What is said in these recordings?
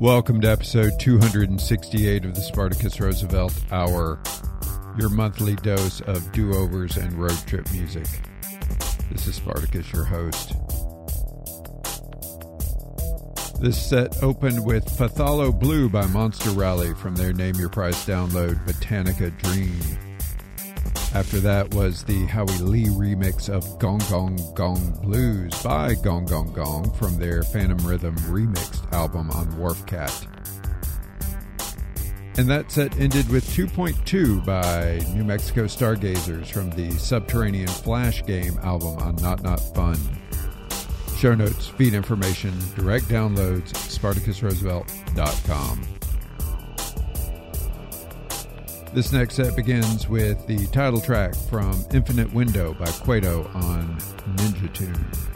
Welcome to episode 268 of the Spartacus Roosevelt Hour, your monthly dose of do overs and road trip music. This is Spartacus, your host. This set opened with Pathalo Blue by Monster Rally from their Name Your Price download, Botanica Dream. After that was the Howie Lee remix of Gong Gong Gong Blues by Gong Gong Gong from their Phantom Rhythm remixed album on Wharf Cat. And that set ended with 2.2 by New Mexico Stargazers from the Subterranean Flash Game album on Not Not Fun. Show notes, feed information, direct downloads, SpartacusRoosevelt.com. This next set begins with the title track from Infinite Window by Quado on Ninja Tune.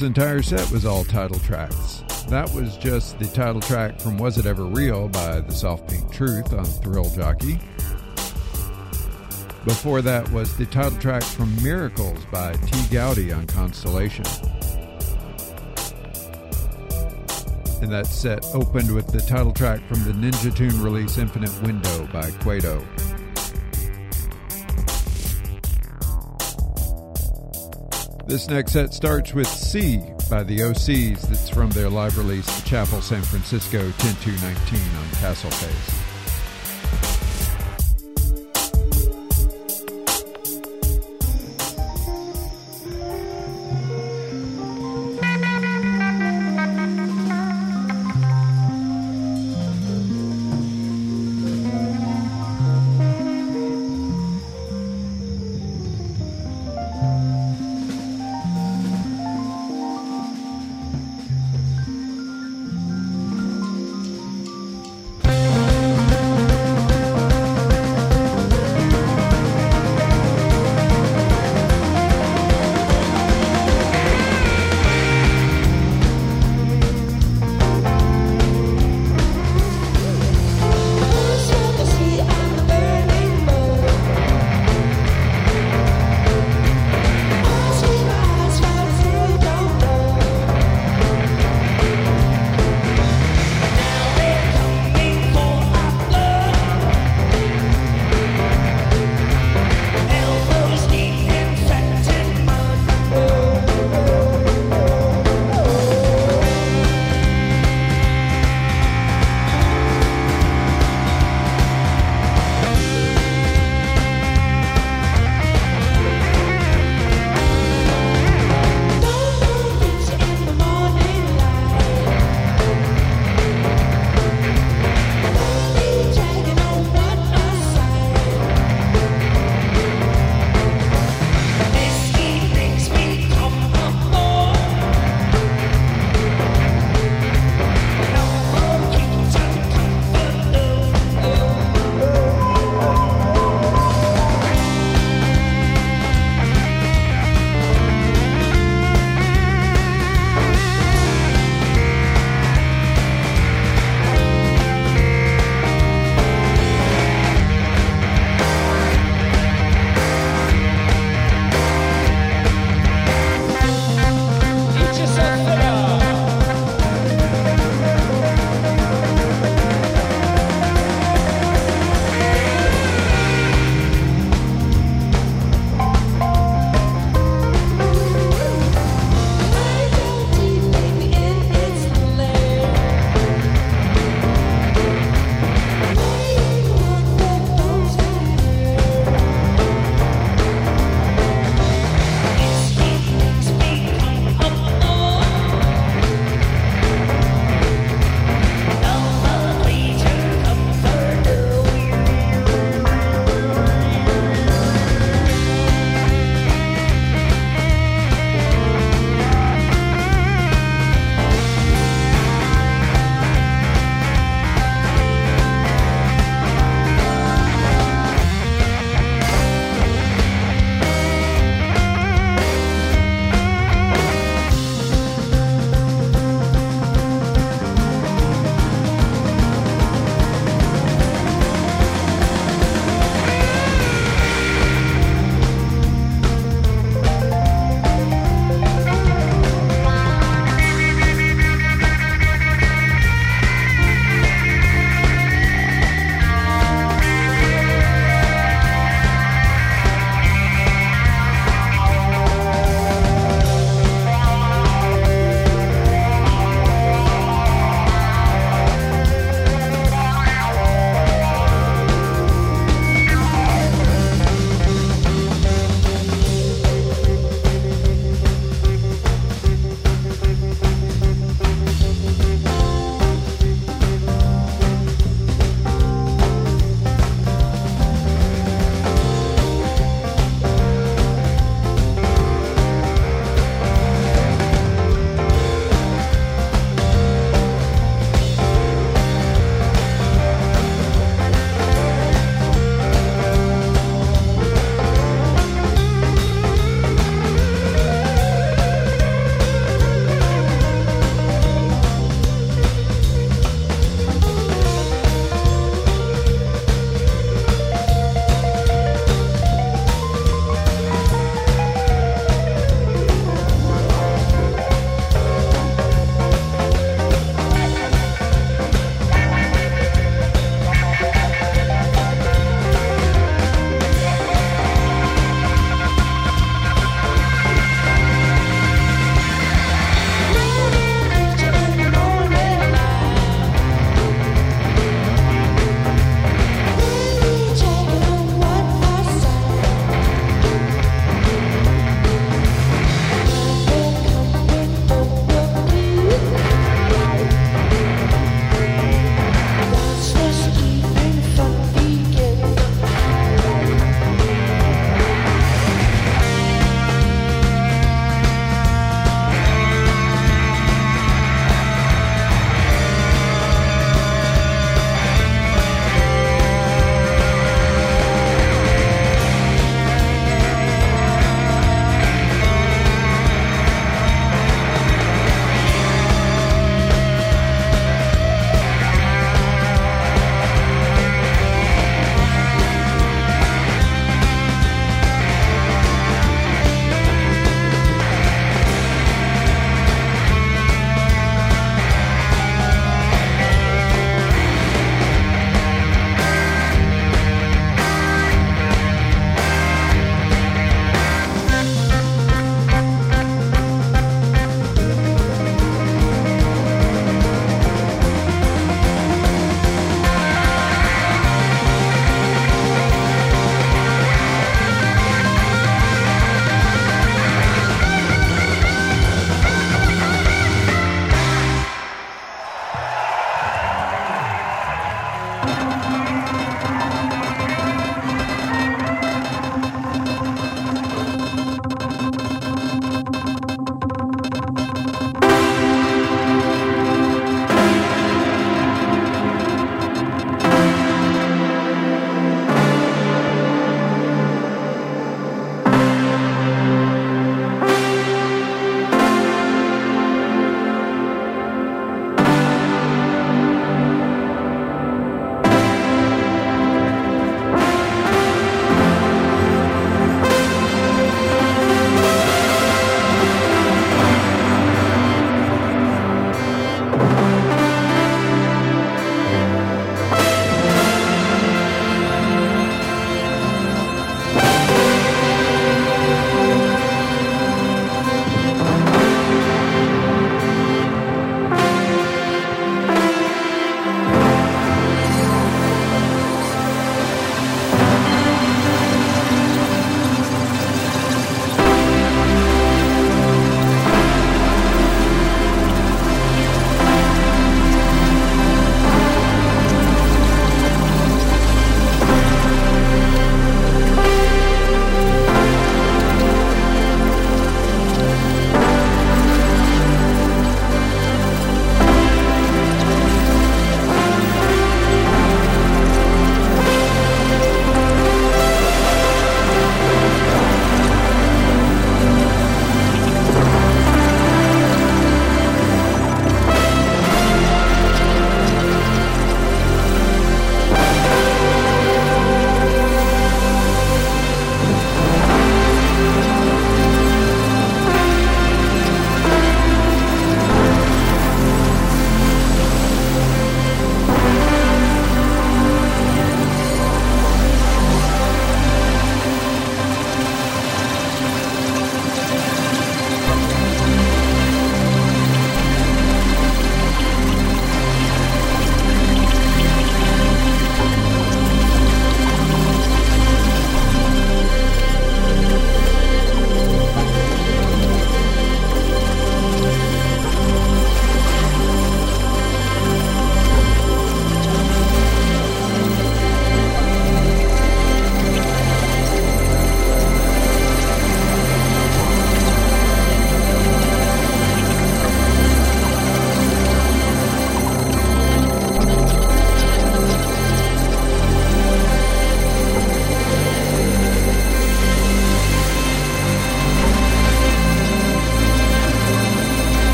This entire set was all title tracks. That was just the title track from Was It Ever Real by the Soft Pink Truth on Thrill Jockey. Before that was the title track from Miracles by T. Gowdy on Constellation. And that set opened with the title track from the Ninja Tune release Infinite Window by Kuedo. This next set starts with C by the Osees. That's from their live release, Chapel San Francisco 10219 on Castle Face.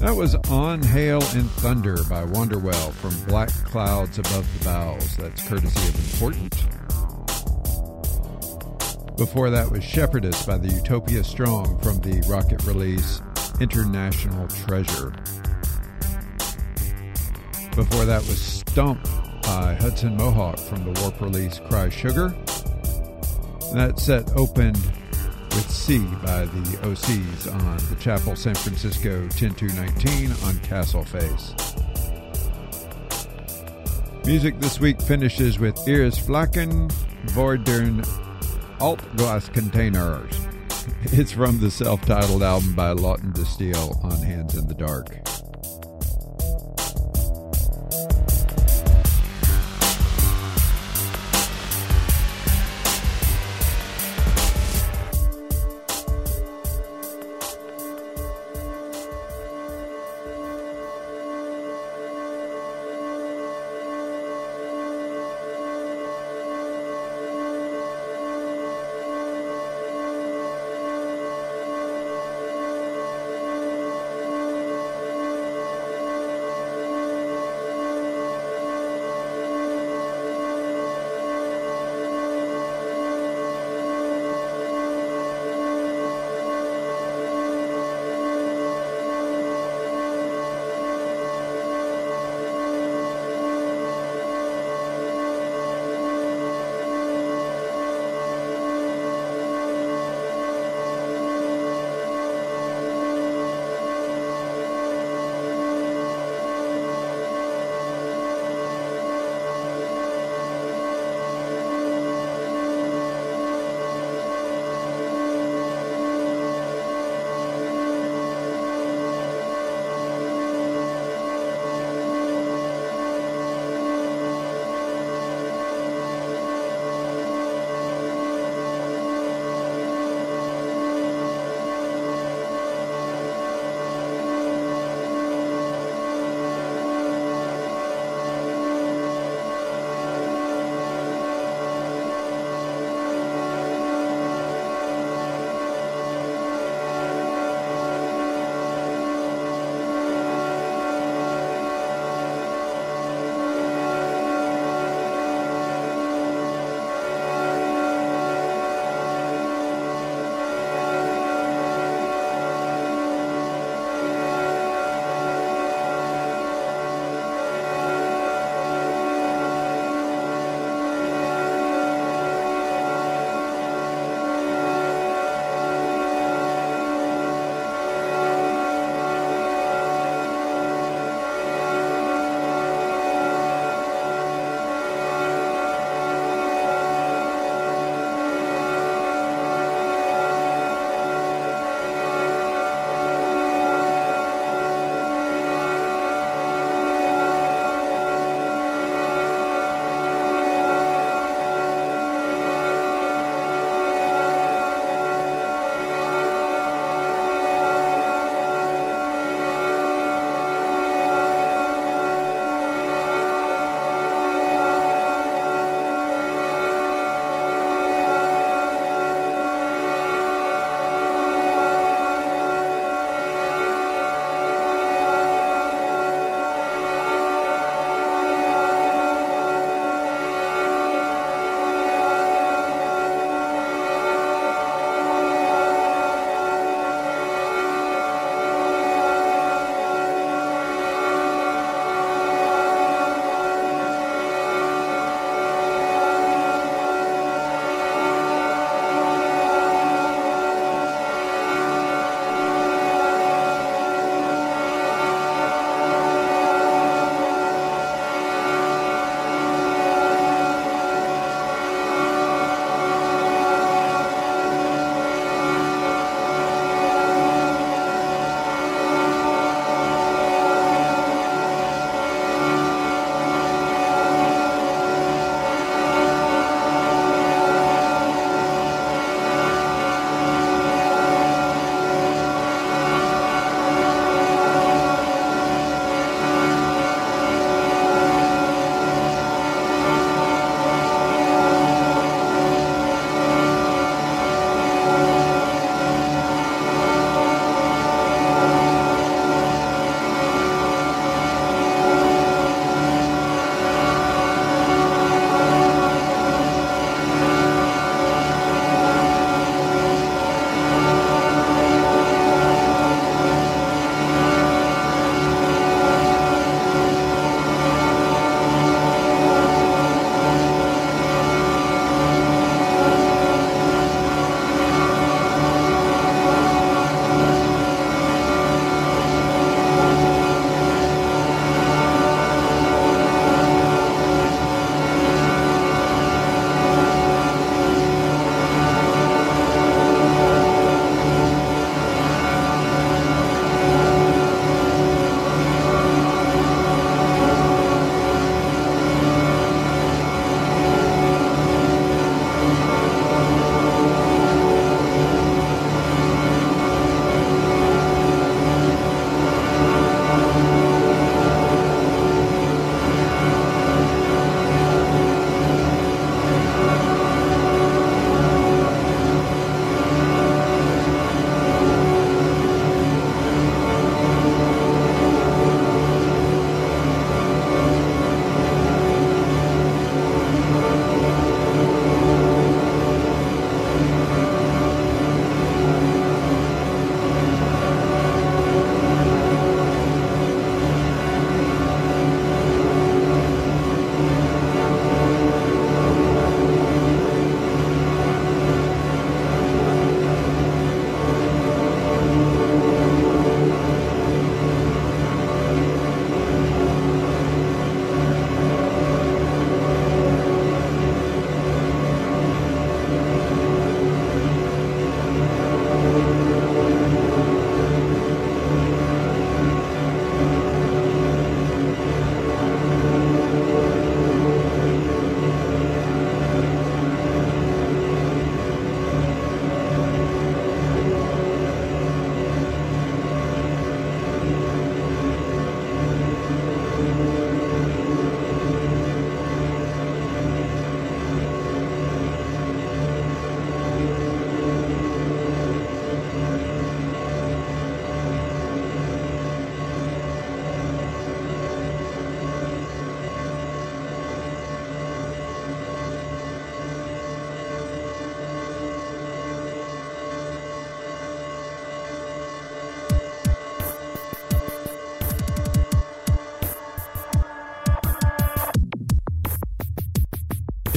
That was On Hail and Thunder by Wonderwell from Black Clouds Above the Bows. That's courtesy of Important. Before that was Shepherdess by the Utopia Strong from the rocket release International Treasure. Before that was Stump by Hudson Mohawke from the Warp release Cry Sugar. that set opened with C by the Osees on the Chapel San Francisco 10219 on Castle Face. Music this week finishes with Iris Flacken Vordern Altglascontainers. It's from the self titled album by Lawton Distill on Hands in the Dark.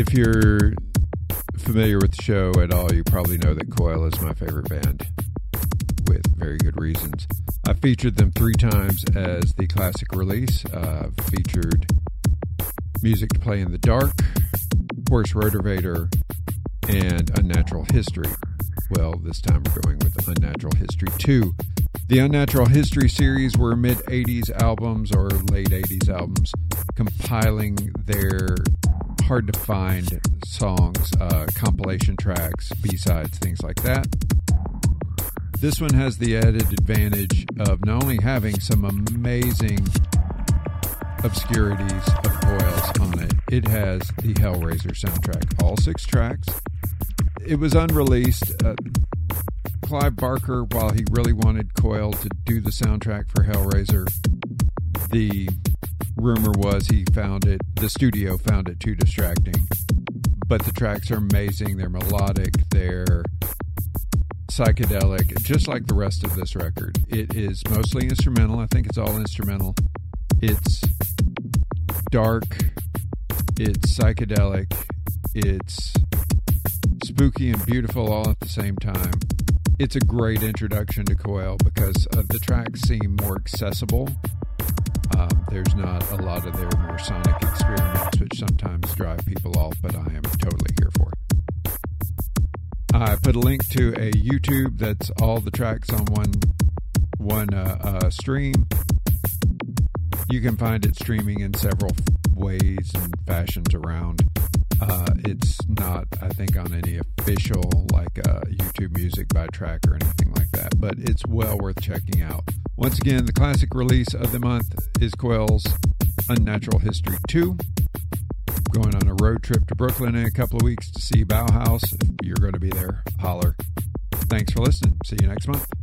If you're familiar with the show at all, you probably know that Coil is my favorite band with very good reasons. I featured them three times as the classic release. Uh, featured Music to Play in the Dark, Horse Rotorvator, and Unnatural History. Well, this time we're going with Unnatural History 2. The Unnatural History series were mid 80s albums or late 80s albums compiling their hard to find songs, uh, compilation tracks, B sides, things like that. This one has the added advantage of not only having some amazing obscurities of Coil's on it, it has the Hellraiser soundtrack, all six tracks. It was unreleased. Uh, Clive Barker, while he really wanted Coil to do the soundtrack for Hellraiser, the rumor was he found it, the studio found it too distracting. But the tracks are amazing. They're melodic. They're psychedelic, just like the rest of this record. It is mostly instrumental. I think it's all instrumental. It's dark. It's psychedelic. It's spooky and beautiful all at the same time. It's a great introduction to Coil because uh, the tracks seem more accessible. Um, there's not a lot of their more sonic experiments, which sometimes drive people off, but I am totally here for. I put a link to a YouTube that's all the tracks on one one uh, uh, stream. You can find it streaming in several ways and fashions around. Uh, it's not, I think, on any official like uh, YouTube Music by track or anything like that, but it's well worth checking out. Once again, the classic release of the month is Coil's Unnatural History 2 going on a road trip to Brooklyn in a couple of weeks to see Bauhaus. If you're going to be there, holler. Thanks for listening. See you next month.